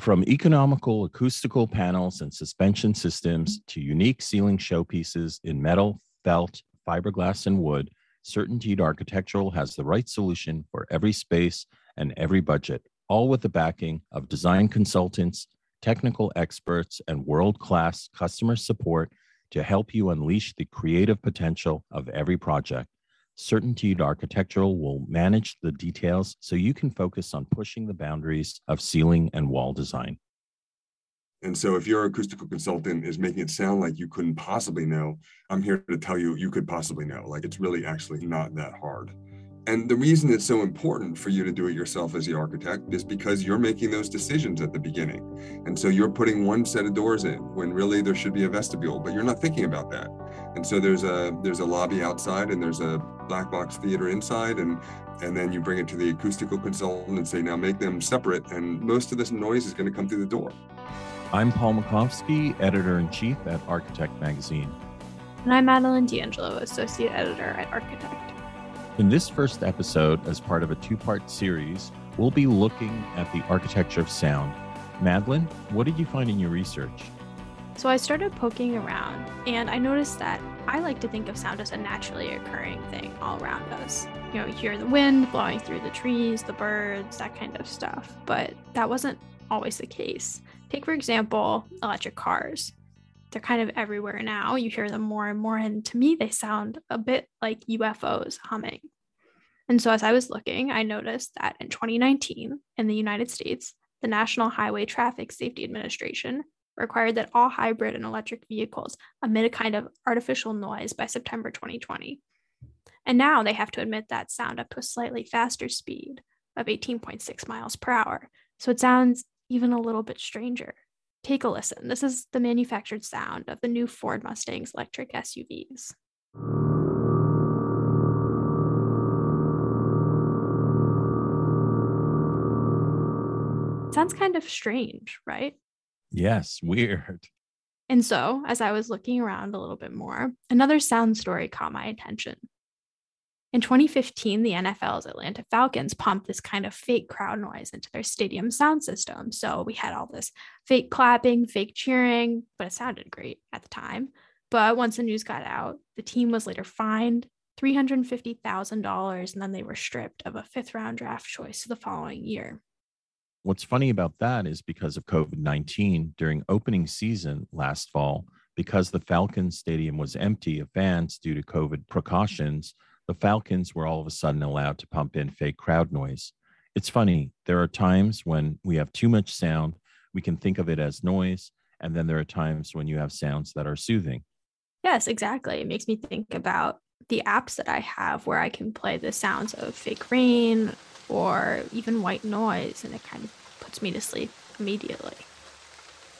From economical acoustical panels and suspension systems to unique ceiling showpieces in metal, felt, fiberglass, and wood, CertainTeed Architectural has the right solution for every space and every budget, all with the backing of design consultants, technical experts, and world class customer support to help you unleash the creative potential of every project. CertainTeed Architectural will manage the details so you can focus on pushing the boundaries of ceiling and wall design. And so if your acoustical consultant is making it sound like you couldn't possibly know, I'm here to tell you you could possibly know. Like it's really actually not that hard. And the reason it's so important for you to do it yourself as the architect is because you're making those decisions at the beginning. And so you're putting one set of doors in when really there should be a vestibule, but you're not thinking about that. And so there's a there's a lobby outside and there's a black box theater inside and and then you bring it to the acoustical consultant and say now make them separate and most of this noise is going to come through the door. I'm Paul Makovsky, editor in chief at Architect Magazine. And I'm Madeline D'Angelo, associate editor at Architect. In this first episode, as part of a two part series, we'll be looking at the architecture of sound. Madeline, what did you find in your research? So I started poking around and I noticed that I like to think of sound as a naturally occurring thing all around us. You know, you hear the wind blowing through the trees, the birds, that kind of stuff. But that wasn't always the case. Take, for example, electric cars. They're kind of everywhere now. You hear them more and more. And to me, they sound a bit like UFOs humming. And so, as I was looking, I noticed that in 2019, in the United States, the National Highway Traffic Safety Administration required that all hybrid and electric vehicles emit a kind of artificial noise by September 2020. And now they have to emit that sound up to a slightly faster speed of 18.6 miles per hour. So it sounds even a little bit stranger. Take a listen. This is the manufactured sound of the new Ford Mustang's electric SUVs. sounds kind of strange, right? Yes, weird. And so, as I was looking around a little bit more, another sound story caught my attention. In 2015, the NFL's Atlanta Falcons pumped this kind of fake crowd noise into their stadium sound system. So we had all this fake clapping, fake cheering, but it sounded great at the time. But once the news got out, the team was later fined $350,000 and then they were stripped of a fifth round draft choice the following year. What's funny about that is because of COVID 19 during opening season last fall, because the Falcons Stadium was empty of fans due to COVID precautions the Falcons were all of a sudden allowed to pump in fake crowd noise. It's funny, there are times when we have too much sound, we can think of it as noise, and then there are times when you have sounds that are soothing. Yes, exactly. It makes me think about the apps that I have where I can play the sounds of fake rain or even white noise, and it kind of puts me to sleep immediately.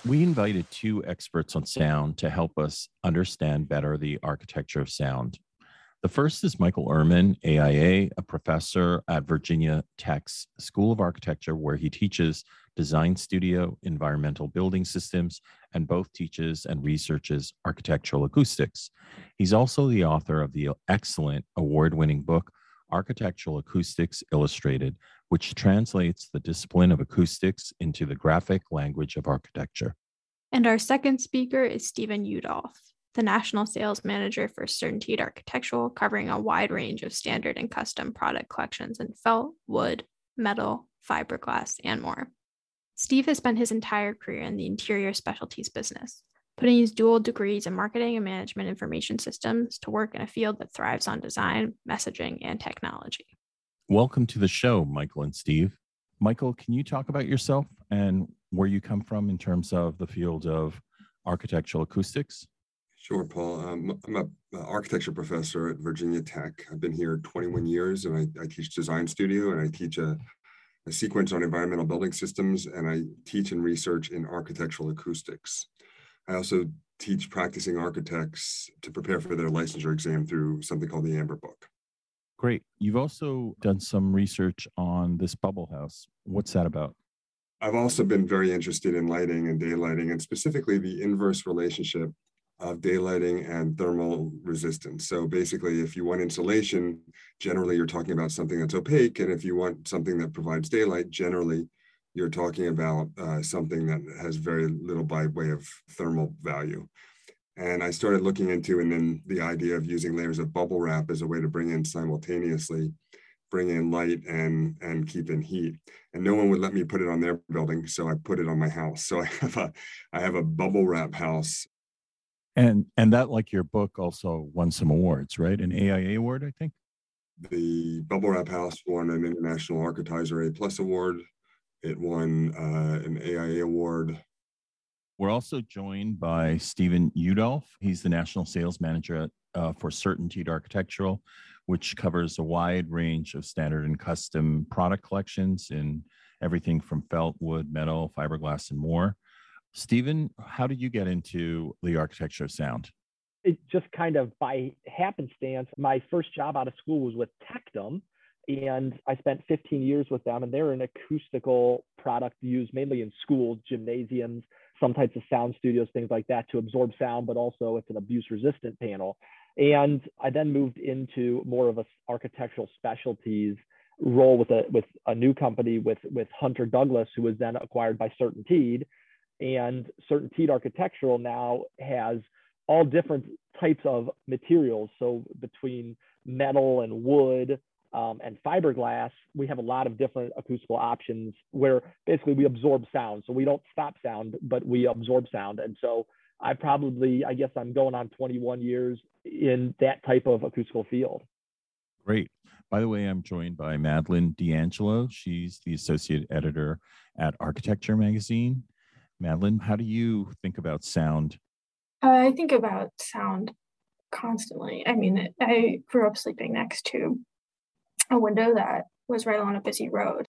We invited two experts on sound to help us understand better the architecture of sound. The first is Michael Ermann, AIA, a professor at Virginia Tech's School of Architecture, where he teaches design studio, environmental building systems, and both teaches and researches architectural acoustics. He's also the author of the excellent award winning book, Architectural Acoustics Illustrated, which translates the discipline of acoustics into the graphic language of architecture. And our second speaker is Stephen Udolph the national sales manager for CertainTeed Architectural, covering a wide range of standard and custom product collections in felt, wood, metal, fiberglass, and more. Steve has spent his entire career in the interior specialties business, putting his dual degrees in marketing and management information systems to work in a field that thrives on design, messaging, and technology. Welcome to the show, Michael and Steve. Michael, can you talk about yourself and where you come from in terms of the field of architectural acoustics? Sure, Paul. Um, I'm an architecture professor at Virginia Tech. I've been here 21 years and I, I teach design studio and I teach a, a, sequence on environmental building systems and I teach and research in architectural acoustics. I also teach practicing architects to prepare for their licensure exam through something called the Amber Book. Great. You've also done some research on this bubble house. What's that about? I've also been very interested in lighting and daylighting and specifically the inverse relationship of daylighting and thermal resistance. So basically, if you want insulation, generally you're talking about something that's opaque. And if you want something that provides daylight, generally you're talking about uh, something that has very little by way of thermal value. And I started looking into, and then the idea of using layers of bubble wrap as a way to bring in simultaneously, bring in light and and keep in heat. And no one would let me put it on their building, so I put it on my house. So I have a I have a bubble wrap house. And and that like your book also won some awards, right? An AIA award, I think. The bubble wrap house won an International Architizer A Plus award. It won uh, an AIA award we're also joined by Stephen Udolf. He's the National Sales Manager at, uh, for Certainteed Architectural, which covers a wide range of standard and custom product collections in everything from felt, wood, metal, fiberglass, and more. Stephen, how did you get into the architecture of sound? It just kind of by happenstance. My first job out of school was with Tectum, and I spent 15 years with them. And they're an acoustical product used mainly in schools, gymnasiums, some types of sound studios, things like that to absorb sound, but also it's an abuse resistant panel. And I then moved into more of a architectural specialties role with a with a new company with with Hunter Douglas, who was then acquired by Certainteed. And Certainteed Architectural now has all different types of materials. So between metal and wood, um, and fiberglass, we have a lot of different acoustical options where basically we absorb sound. So we don't stop sound, but we absorb sound. And so I probably, I guess I'm going on 21 years in that type of acoustical field. Great. By the way, I'm joined by Madeline D'Angelo. She's the associate editor at Architecture Magazine. Madeline, how do you think about sound? Uh, I think about sound constantly. I mean, I grew up sleeping next to a window that was right along a busy road.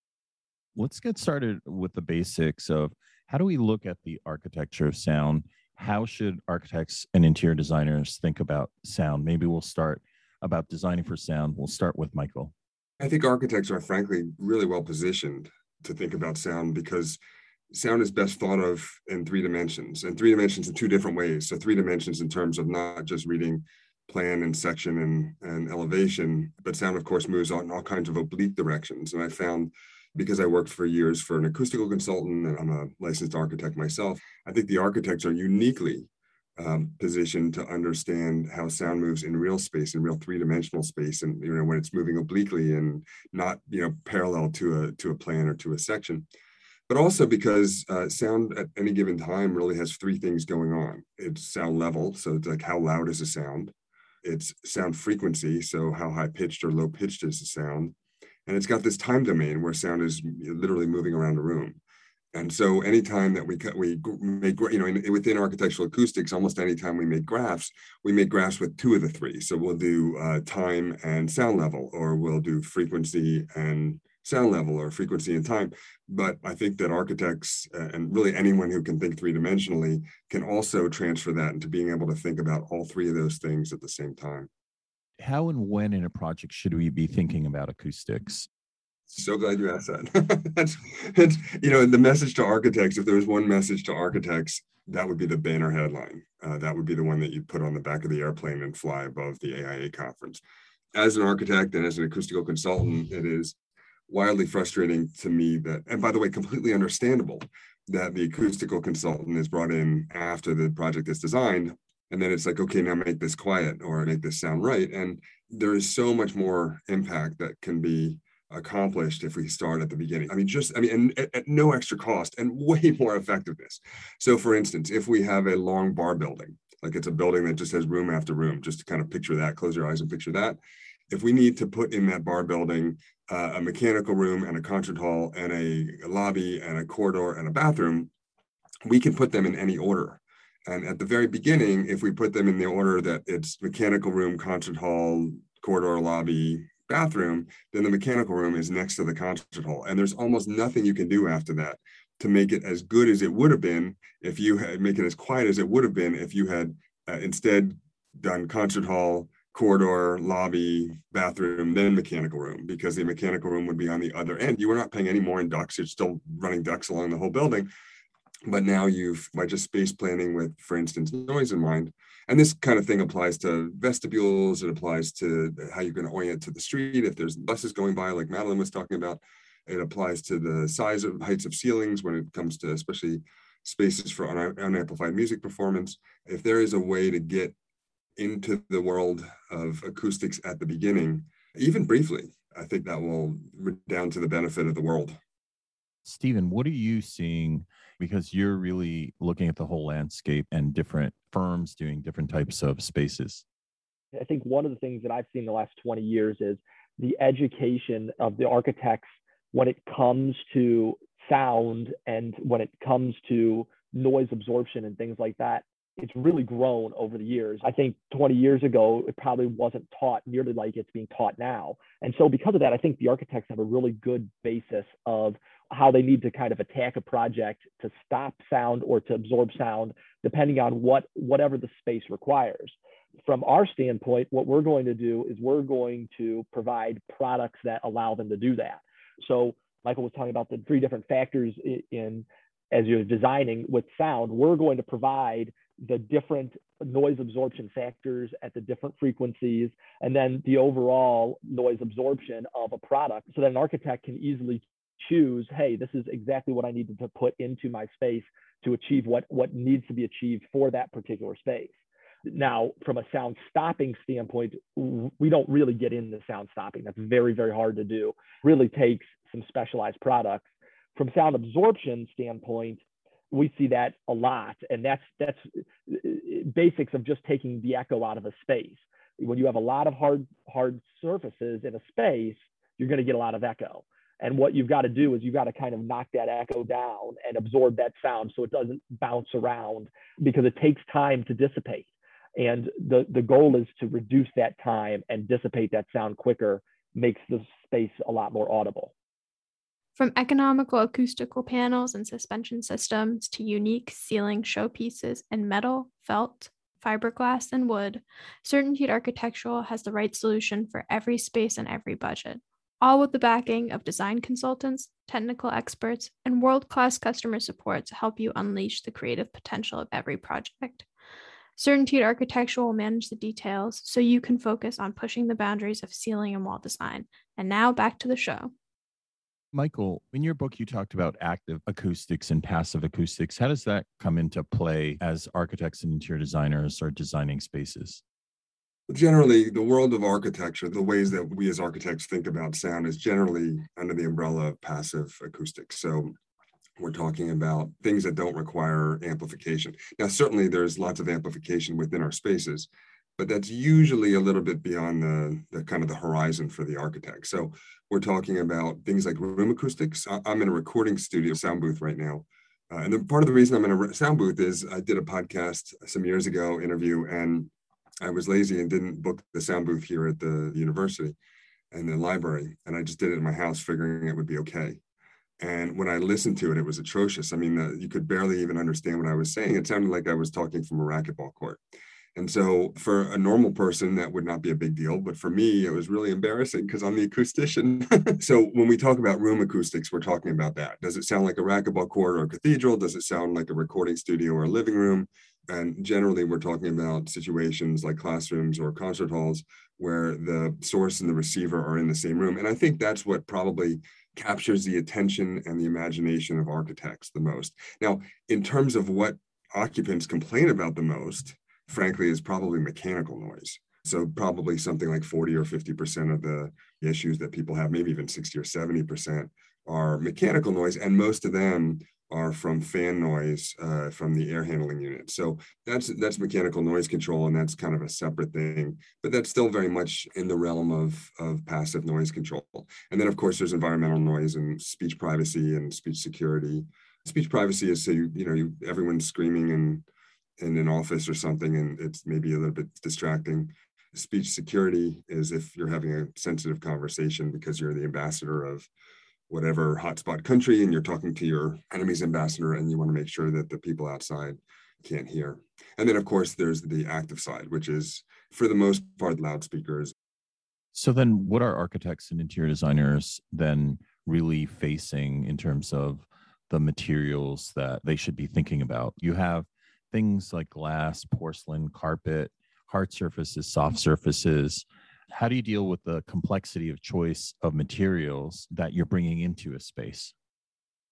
Let's get started with the basics of how do we look at the architecture of sound? How should architects and interior designers think about sound? Maybe we'll start about designing for sound. We'll start with Michael. I think architects are frankly really well positioned to think about sound because sound is best thought of in three dimensions and three dimensions in two different ways. So three dimensions in terms of not just reading plan and section and, and elevation. But sound, of course, moves on in all kinds of oblique directions. And I found because I worked for years for an acoustical consultant and I'm a licensed architect myself, I think the architects are uniquely um, positioned to understand how sound moves in real space, in real three-dimensional space, and you know when it's moving obliquely and not you know parallel to a to a plan or to a section. But also because uh, sound at any given time really has three things going on. It's sound level, so it's like how loud is a sound it's sound frequency, so how high pitched or low pitched is the sound. And it's got this time domain where sound is literally moving around the room. And so anytime that we we make, you know, in, within architectural acoustics, almost anytime we make graphs, we make graphs with two of the three. So we'll do uh, time and sound level, or we'll do frequency and sound level or frequency and time. But I think that architects uh, and really anyone who can think three dimensionally can also transfer that into being able to think about all three of those things at the same time. How and when in a project should we be thinking about acoustics? So glad you asked that. that's, that's, you know, the message to architects, if there was one message to architects, that would be the banner headline. Uh, that would be the one that you put on the back of the airplane and fly above the AIA conference. As an architect and as an acoustical consultant, it is wildly frustrating to me that, and by the way, completely understandable that the acoustical consultant is brought in after the project is designed. And then it's like, okay, now make this quiet or make this sound right. And there is so much more impact that can be accomplished if we start at the beginning. I mean, just, I mean, and at, at no extra cost and way more effectiveness. So, for instance, if we have a long bar building, like it's a building that just has room after room, just to kind of picture that, close your eyes and picture that. If we need to put in that bar building uh, a mechanical room and a concert hall and a, lobby and a corridor and a bathroom, we can put them in any order. And at the very beginning, if we put them in the order that it's mechanical room, concert hall, corridor, lobby, bathroom, then the mechanical room is next to the concert hall. And there's almost nothing you can do after that to make it as good as it would have been if you had make it as quiet as it would have been if you had uh, instead done concert hall, corridor, lobby, bathroom, then mechanical room, because the mechanical room would be on the other end. You were not paying any more in ducts. You're still running ducts along the whole building. But now you've, by just space planning with, for instance, noise in mind, and this kind of thing applies to vestibules, it applies to how you're going to orient to the street. If there's buses going by, like Madeline was talking about, It applies to the size of heights of ceilings when it comes to especially spaces for un- unamplified music performance. If there is a way to get into the world of acoustics at the beginning, even briefly, I think that will redound to the benefit of the world. Stephen, what are you seeing? Because you're really looking at the whole landscape and different firms doing different types of spaces. I think one of the things that I've seen the last 20 years is the education of the architects when it comes to sound and when it comes to noise absorption and things like that it's really grown over the years. I think 20 years ago, it probably wasn't taught nearly like it's being taught now. And so, because of that, I think the architects have a really good basis of how they need to kind of attack a project to stop sound or to absorb sound, depending on what whatever the space requires. From our standpoint, what we're going to do is we're going to provide products that allow them to do that. So, Michael was talking about the three different factors in as you're designing with sound, we're going to provide the different noise absorption factors at the different frequencies, and then the overall noise absorption of a product so that an architect can easily choose, hey, this is exactly what I needed to put into my space to achieve what, what needs to be achieved for that particular space. Now, from a sound stopping standpoint, we don't really get into sound stopping. That's very, very hard to do. Really takes some specialized products. From sound absorption standpoint, we see that a lot and that's that's basics of just taking the echo out of a space. When you have a lot of hard hard surfaces in a space you're going to get a lot of echo. And what you've got to do is you've got to kind of knock that echo down and absorb that sound so it doesn't bounce around because it takes time to dissipate. And the the goal is to reduce that time and dissipate that sound quicker makes the space a lot more audible from economical acoustical panels and suspension systems to unique ceiling showpieces in metal, felt, fiberglass, and wood, Certainteed Architectural has the right solution for every space and every budget, all with the backing of design consultants, technical experts, and world class customer support to help you unleash the creative potential of every project. Certainteed Architectural will manage the details so you can focus on pushing the boundaries of ceiling and wall design. And now back to the show. Michael, in your book, you talked about active acoustics and passive acoustics. How does that come into play as architects and interior designers are designing spaces? Generally, the world of architecture, the ways that we as architects think about sound is generally under the umbrella of passive acoustics. So we're talking about things that don't require amplification. Now, certainly there's lots of amplification within our spaces, but that's usually a little bit beyond the, the kind of the horizon for the architect. So we're talking about things like room acoustics. I'm in a recording studio sound booth right now. Uh, and the, part of the reason I'm in a sound booth is I did a podcast some years ago interview and I was lazy and didn't book the sound booth here at the university and the library. And I just did it in my house, figuring it would be okay. And when I listened to it, it was atrocious. I mean, uh, you could barely even understand what I was saying. It sounded like I was talking from a racquetball court. And so for a normal person, that would not be a big deal. But for me, it was really embarrassing because I'm the acoustician. so when we talk about room acoustics, we're talking about that. Does it sound like a racquetball court or a cathedral? Does it sound like a recording studio or a living room? And generally, we're talking about situations like classrooms or concert halls where the source and the receiver are in the same room. And I think that's what probably captures the attention and the imagination of architects the most. Now, in terms of what occupants complain about the most, frankly, is probably mechanical noise. So probably something like 40 or 50% of the issues that people have, maybe even 60 or 70% are mechanical noise. And most of them are from fan noise uh, from the air handling unit. So that's that's mechanical noise control, and that's kind of a separate thing. But that's still very much in the realm of of passive noise control. And then of course there's environmental noise and speech privacy and speech security. Speech privacy is so you you know you everyone's screaming and in an office or something and it's maybe a little bit distracting. Speech security is if you're having a sensitive conversation because you're the ambassador of whatever hotspot country and you're talking to your enemy's ambassador and you want to make sure that the people outside can't hear. And then, of course, there's the active side, which is for the most part loudspeakers. So, then what are architects and interior designers then really facing in terms of the materials that they should be thinking about? You have things like glass, porcelain, carpet, hard surfaces, soft mm-hmm. surfaces. how do you deal with the complexity of choice of materials that you're bringing into a space?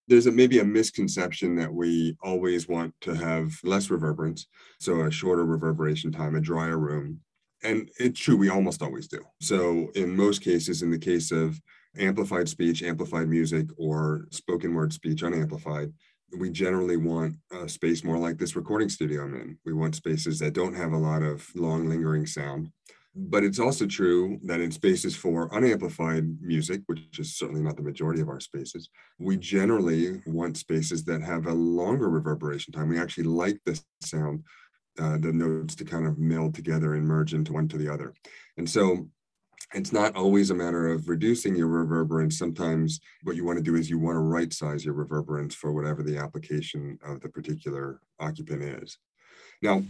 There's a, maybe a misconception that we always want to have less reverberance, so a shorter reverberation time, a drier room. And it's true, we almost always do. So, in most cases, in the case of amplified speech, amplified music, or spoken word speech unamplified, we generally want a space more like this recording studio I'm in. We want spaces that don't have a lot of long lingering sound. But it's also true that in spaces for unamplified music, which is certainly not the majority of our spaces, we generally want spaces that have a longer reverberation time. We actually like the sound, uh, the notes to kind of meld together and merge into one to the other. And so it's not always a matter of reducing your reverberance. Sometimes what you want to do is you want to right size your reverberance for whatever the application of the particular occupant is. Now,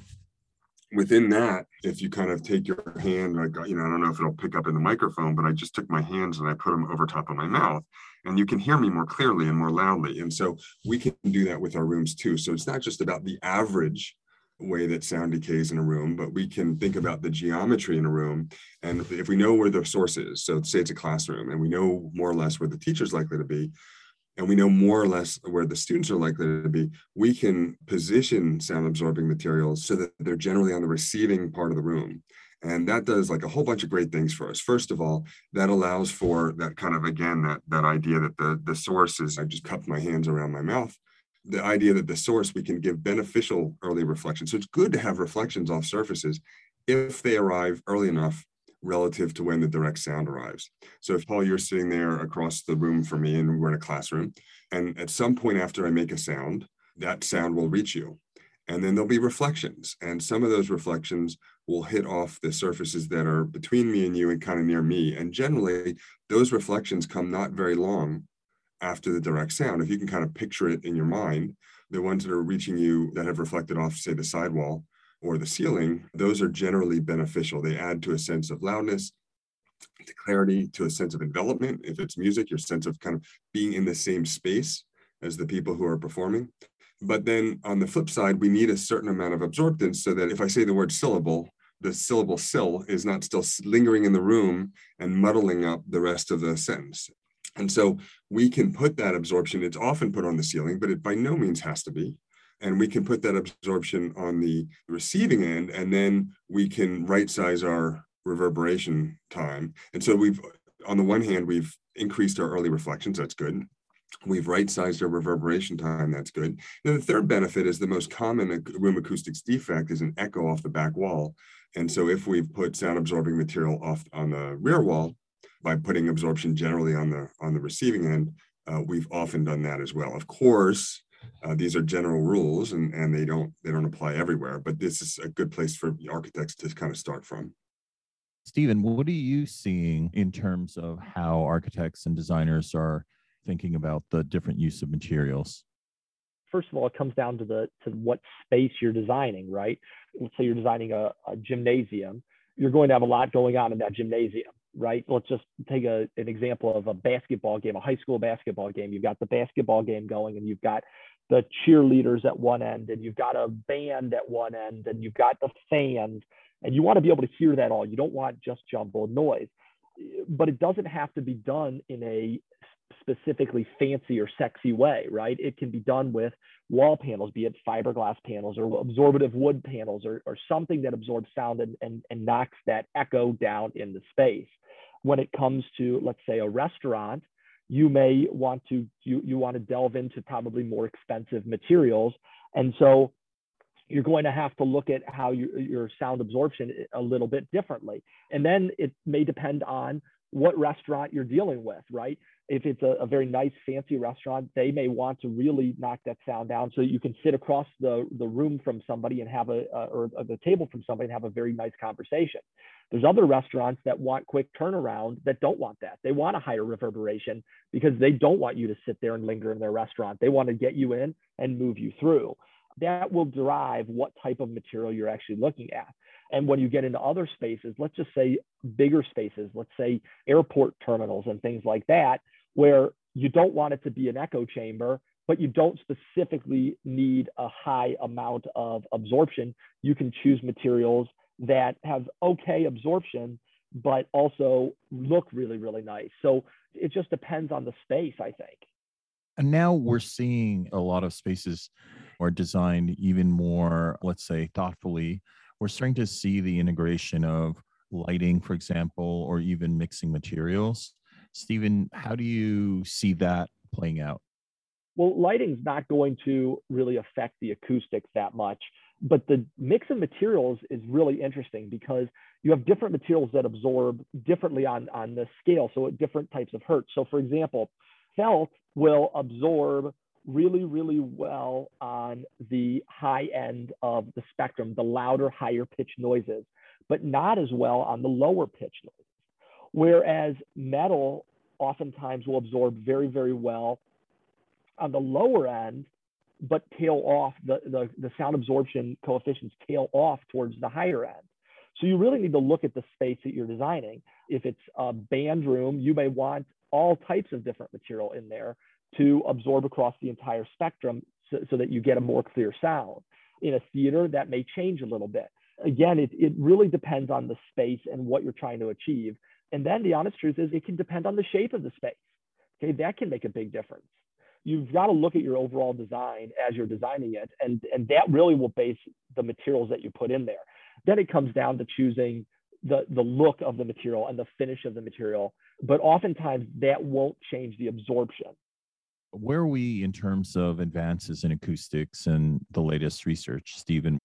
within that, if you kind of take your hand, like, you know, I don't know if it'll pick up in the microphone, but I just took my hands and I put them over top of my mouth and you can hear me more clearly and more loudly. And so we can do that with our rooms too. So it's not just about the average way that sound decays in a room, but we can think about the geometry in a room. And if we know where the source is, so say it's a classroom and we know more or less where the teacher's likely to be, and we know more or less where the students are likely to be, we can position sound absorbing materials so that they're generally on the receiving part of the room. And that does like a whole bunch of great things for us. First of all, that allows for that kind of again that that idea that the the source is I just cup my hands around my mouth the idea that the source we can give beneficial early reflection. So it's good to have reflections off surfaces if they arrive early enough relative to when the direct sound arrives. So if Paul, you're sitting there across the room from me and we're in a classroom, and at some point after I make a sound, that sound will reach you. And then there'll be reflections. And some of those reflections will hit off the surfaces that are between me and you and kind of near me. And generally, those reflections come not very long after the direct sound. If you can kind of picture it in your mind, the ones that are reaching you that have reflected off, say, the sidewall or the ceiling, those are generally beneficial. They add to a sense of loudness, to clarity, to a sense of envelopment. If it's music, your sense of kind of being in the same space as the people who are performing. But then on the flip side, we need a certain amount of absorptance so that if I say the word syllable, the syllable sill is not still lingering in the room and muddling up the rest of the sentence. And so we can put that absorption, it's often put on the ceiling, but it by no means has to be. And we can put that absorption on the receiving end, and then we can right size our reverberation time. And so we've, on the one hand, we've increased our early reflections, that's good. We've right sized our reverberation time, that's good. And the third benefit is the most common room acoustics defect is an echo off the back wall. And so if we've put sound absorbing material off on the rear wall, by putting absorption generally on the on the receiving end, uh, we've often done that as well. Of course, uh, these are general rules and, and they don't they don't apply everywhere, but this is a good place for architects to kind of start from. Stephen, what are you seeing in terms of how architects and designers are thinking about the different use of materials? First of all, it comes down to the to what space you're designing, right? Let's say you're designing a, a gymnasium. You're going to have a lot going on in that gymnasium right? Let's just take a, an example of a basketball game, a high school basketball game. You've got the basketball game going, and you've got the cheerleaders at one end, and you've got a band at one end, and you've got the fans, and you want to be able to hear that all. You don't want just jumbled noise, but it doesn't have to be done in a specifically fancy or sexy way, right? It can be done with wall panels, be it fiberglass panels or absorbative wood panels or, or something that absorbs sound and, and, and knocks that echo down in the space when it comes to, let's say, a restaurant, you may want to you, you want to delve into probably more expensive materials. And so you're going to have to look at how you, your sound absorption a little bit differently. And then it may depend on what restaurant you're dealing with, right? If it's a, a, very nice, fancy restaurant, they may want to really knock that sound down so you can sit across the, the room from somebody and have a, uh, or the table from somebody and have a very nice conversation. There's other restaurants that want quick turnaround that don't want that. They want a higher reverberation because they don't want you to sit there and linger in their restaurant. They want to get you in and move you through. That will drive what type of material you're actually looking at. And when you get into other spaces, let's just say bigger spaces, let's say airport terminals and things like that, where you don't want it to be an echo chamber, but you don't specifically need a high amount of absorption. You can choose materials that have okay absorption, but also look really, really nice. So it just depends on the space, I think. And now we're seeing a lot of spaces are designed even more, let's say, thoughtfully. We're starting to see the integration of lighting, for example, or even mixing materials. Stephen, how do you see that playing out? Well, lighting's not going to really affect the acoustics that much, but the mix of materials is really interesting because you have different materials that absorb differently on, on the scale, so at different types of hertz. So, for example, felt will absorb really, really well on the high end of the spectrum, the louder, higher pitch noises, but not as well on the lower pitch noises. Whereas metal oftentimes will absorb very, very well on the lower end, but tail off, the, the, the sound absorption coefficients tail off towards the higher end. So you really need to look at the space that you're designing. If it's a band room, you may want all types of different material in there to absorb across the entire spectrum so, so, that you get a more clear sound. In a theater, that may change a little bit. Again, it, it really depends on the space and what you're trying to achieve. And then the honest truth is it can depend on the shape of the space. Okay, that can make a big difference. You've got to look at your overall design as you're designing it, and, and that really will base the materials that you put in there. Then it comes down to choosing the, the look of the material and the finish of the material, but oftentimes that won't change the absorption where are we in terms of advances in acoustics and the latest research, Stephen?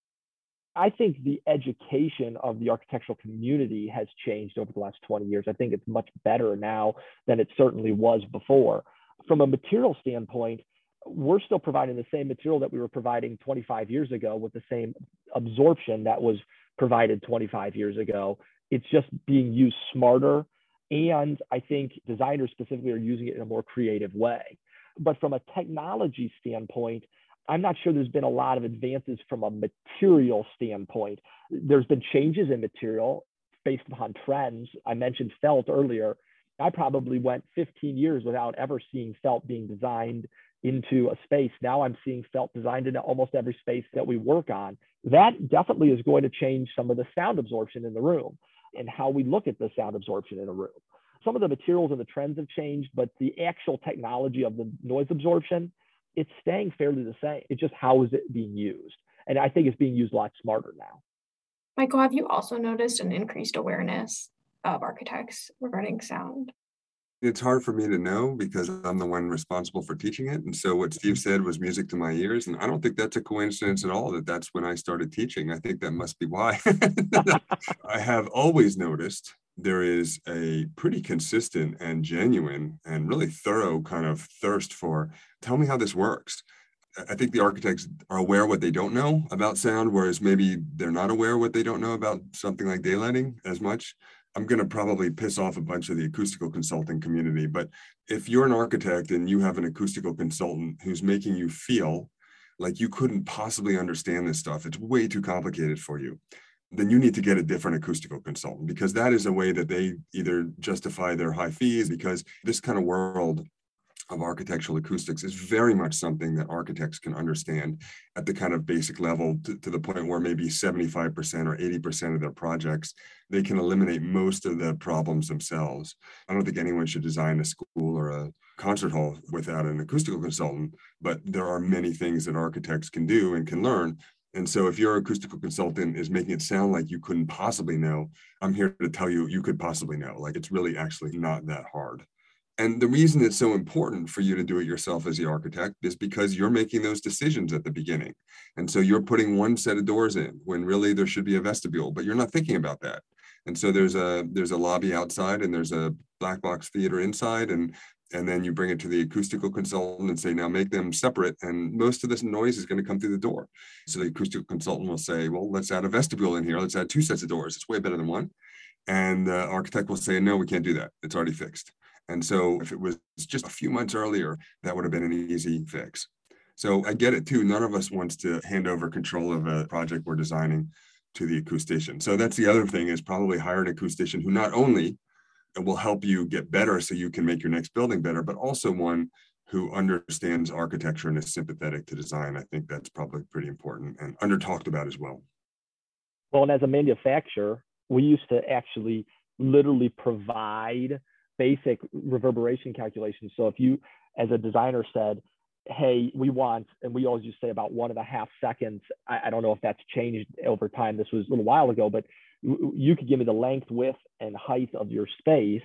I think the education of the architectural community has changed over the last 20 years. I think it's much better now than it certainly was before. From a material standpoint, we're still providing the same material that we were providing 25 years ago with the same absorption that was provided 25 years ago. It's just being used smarter. And I think designers specifically are using it in a more creative way. But from a technology standpoint, I'm not sure there's been a lot of advances from a material standpoint. There's been changes in material based upon trends. I mentioned felt earlier. I probably went 15 years without ever seeing felt being designed into a space. Now I'm seeing felt designed into almost every space that we work on. That definitely is going to change some of the sound absorption in the room and how we look at the sound absorption in a room some of the materials and the trends have changed, but the actual technology of the noise absorption, it's staying fairly the same. It's just how is it being used? And I think it's being used a lot smarter now. Michael, have you also noticed an increased awareness of architects regarding sound? It's hard for me to know because I'm the one responsible for teaching it. And so what Steve said was music to my ears. And I don't think that's a coincidence at all that that's when I started teaching. I think that must be why. I have always noticed there is a pretty consistent and genuine and really thorough kind of thirst for tell me how this works. I think the architects are aware what they don't know about sound, whereas maybe they're not aware what they don't know about something like daylighting as much. I'm going to probably piss off a bunch of the acoustical consulting community, but if you're an architect and you have an acoustical consultant who's making you feel like you couldn't possibly understand this stuff, it's way too complicated for you then you need to get a different acoustical consultant because that is a way that they either justify their high fees because this kind of world of architectural acoustics is very much something that architects can understand at the kind of basic level to, to, the point where maybe 75% or 80% of their projects they can eliminate most of the problems themselves. I don't think anyone should design a school or a concert hall without an acoustical consultant but there are many things that architects can do and can learn and so if your acoustical consultant is making it sound like you couldn't possibly know, I'm here to tell you you could possibly know. Like it's really actually not that hard. And the reason it's so important for you to do it yourself as the architect is because you're making those decisions at the beginning. And so you're putting one set of doors in when really there should be a vestibule, but you're not thinking about that. And so there's a there's a lobby outside and there's a black box theater inside and and then you bring it to the acoustical consultant and say, now make them separate. And most of this noise is going to come through the door. So the acoustical consultant will say, well, let's add a vestibule in here. Let's add two sets of doors. It's way better than one. And the architect will say, no, we can't do that. It's already fixed. And so if it was just a few months earlier, that would have been an easy fix. So I get it too. None of us wants to hand over control of a project we're designing to the acoustician. So that's the other thing is probably hire an acoustician who not only it will help you get better so you can make your next building better, but also one who understands architecture and is sympathetic to design. I think that's probably pretty important and under talked about as well. Well, and as a manufacturer, we used to actually literally provide basic reverberation calculations. So if you, as a designer, said, hey, we want, and we always to say about one and a half seconds. I, I, don't know if that's changed over time. This was a little while ago, but you could give me the length, width, and height of your space,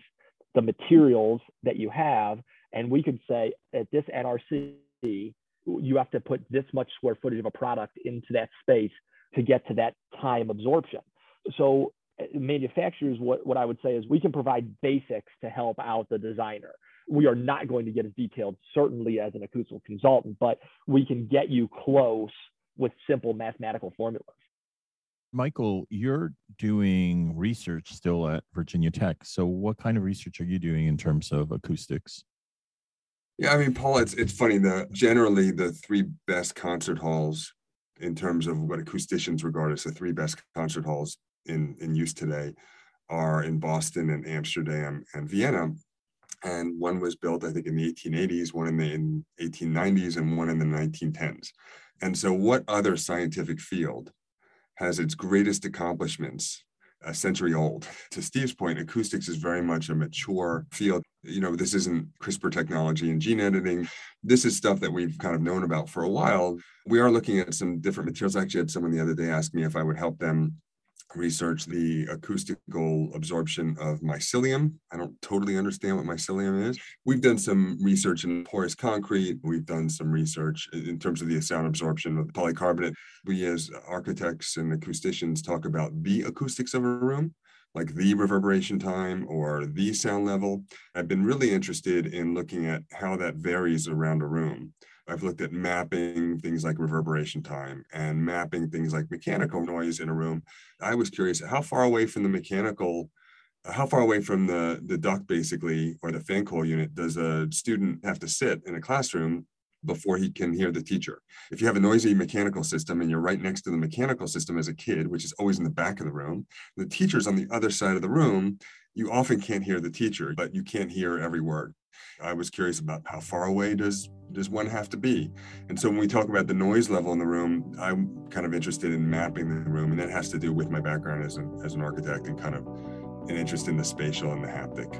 the materials that you have, and we could say at this NRC, you have to put this much square footage of a product into that space to get to that time absorption. So uh, manufacturers, what, what I would say is we can provide basics to help out the designer. We are not going to get as detailed, certainly as an acoustical consultant, but we can get you close with simple mathematical formulas. Michael, you're doing research still at Virginia Tech. So, what kind of research are you doing in terms of acoustics? Yeah, I mean, Paul, it's it's funny. The generally the three best concert halls in terms of what acousticians regard as the three best concert halls in in use today are in Boston and Amsterdam and Vienna. And one was built, I think, in the 1880s, one in the in 1890s, and one in the 1910s. And so, what other scientific field has its greatest accomplishments a century old. To Steve's point, acoustics is very much a mature field. You know, this isn't CRISPR technology and gene editing. This is stuff that we've kind of known about for a while. We are looking at some different materials. I actually had someone the other day ask me if I would help them research the acoustical absorption of mycelium. I don't totally understand what mycelium is. We've done some research in porous concrete. We've done some research in terms of the sound absorption of polycarbonate. We, as architects and acousticians, talk about the acoustics of a room like the reverberation time or the sound level. I've been really interested in looking at how that varies around a room. I've looked at mapping things like reverberation time and mapping things like mechanical noise in a room. I was curious how far away from the mechanical, how far away from the, the duct basically, or the fan coil unit does a student have to sit in a classroom before he can hear the teacher. If you have a noisy mechanical system and you're right next to the mechanical system as a kid, which is always in the back of the room, the teacher's on the other side of the room, you often can't hear the teacher, but you can't hear every word. I was curious about how far away does does one have to be? And so when we talk about the noise level in the room, I'm kind of interested in mapping the room, and that has to do with my background as an as an architect and kind of an interest in the spatial and the haptic.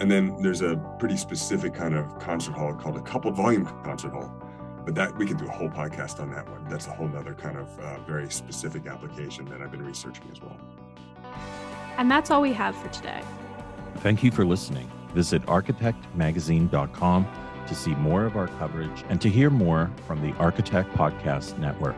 And then there's a pretty specific kind of concert hall called a coupled volume concert hall. But that we could do a whole podcast on that one. That's a whole other kind of uh, very specific application that I've been researching as well. And that's all we have for today. Thank you for listening. Visit architectmagazine.com to see more of our coverage and to hear more from the Architect Podcast Network.